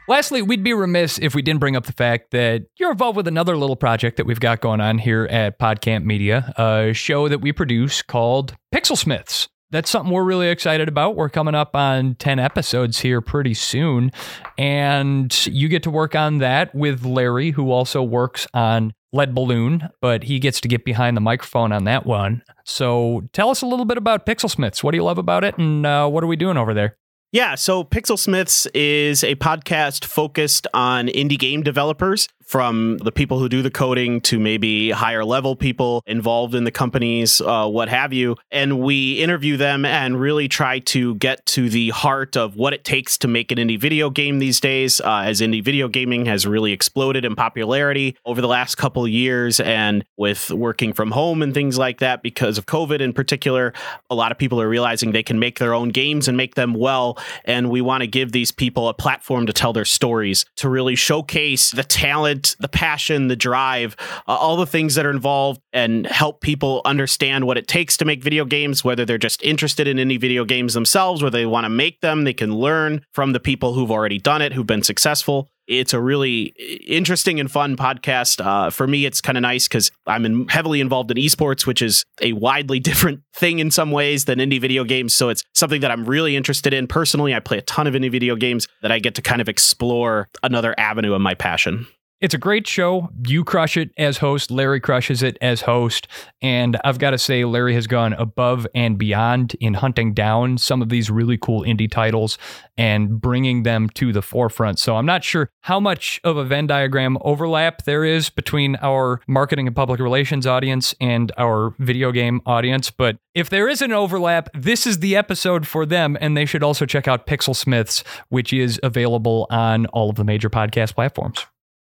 Lastly, we'd be remiss if we didn't bring up the fact that you're involved with another little project that we've got going on here at Podcamp Media, a show that we produce called Pixel Smiths. That's something we're really excited about. We're coming up on 10 episodes here pretty soon. And you get to work on that with Larry, who also works on Lead Balloon, but he gets to get behind the microphone on that one. So tell us a little bit about Pixel Smiths. What do you love about it? And uh, what are we doing over there? Yeah, so Pixel Smiths is a podcast focused on indie game developers from the people who do the coding to maybe higher level people involved in the companies, uh, what have you. And we interview them and really try to get to the heart of what it takes to make an indie video game these days, uh, as indie video gaming has really exploded in popularity over the last couple years. And with working from home and things like that, because of COVID in particular, a lot of people are realizing they can make their own games and make them well. And we want to give these people a platform to tell their stories, to really showcase the talent talent, the passion, the drive, uh, all the things that are involved, and help people understand what it takes to make video games, whether they're just interested in any video games themselves, whether they want to make them, they can learn from the people who've already done it, who've been successful it's a really interesting and fun podcast. Uh, for me, it's kind of nice because I'm in, heavily involved in esports, which is a widely [LAUGHS] different thing in some ways than indie video games. So it's something that I'm really interested in personally. I play a ton of indie video games that I get to kind of explore another avenue of my passion. It's a great show. You crush it as host. Larry crushes it as host. And I've got to say, Larry has gone above and beyond in hunting down some of these really cool indie titles and bringing them to the forefront. So I'm not sure how much of a Venn diagram overlap there is between our marketing and public relations audience and our video game audience. But if there is an overlap, this is the episode for them. And they should also check out Pixel Smiths, which is available on all of the major podcast platforms.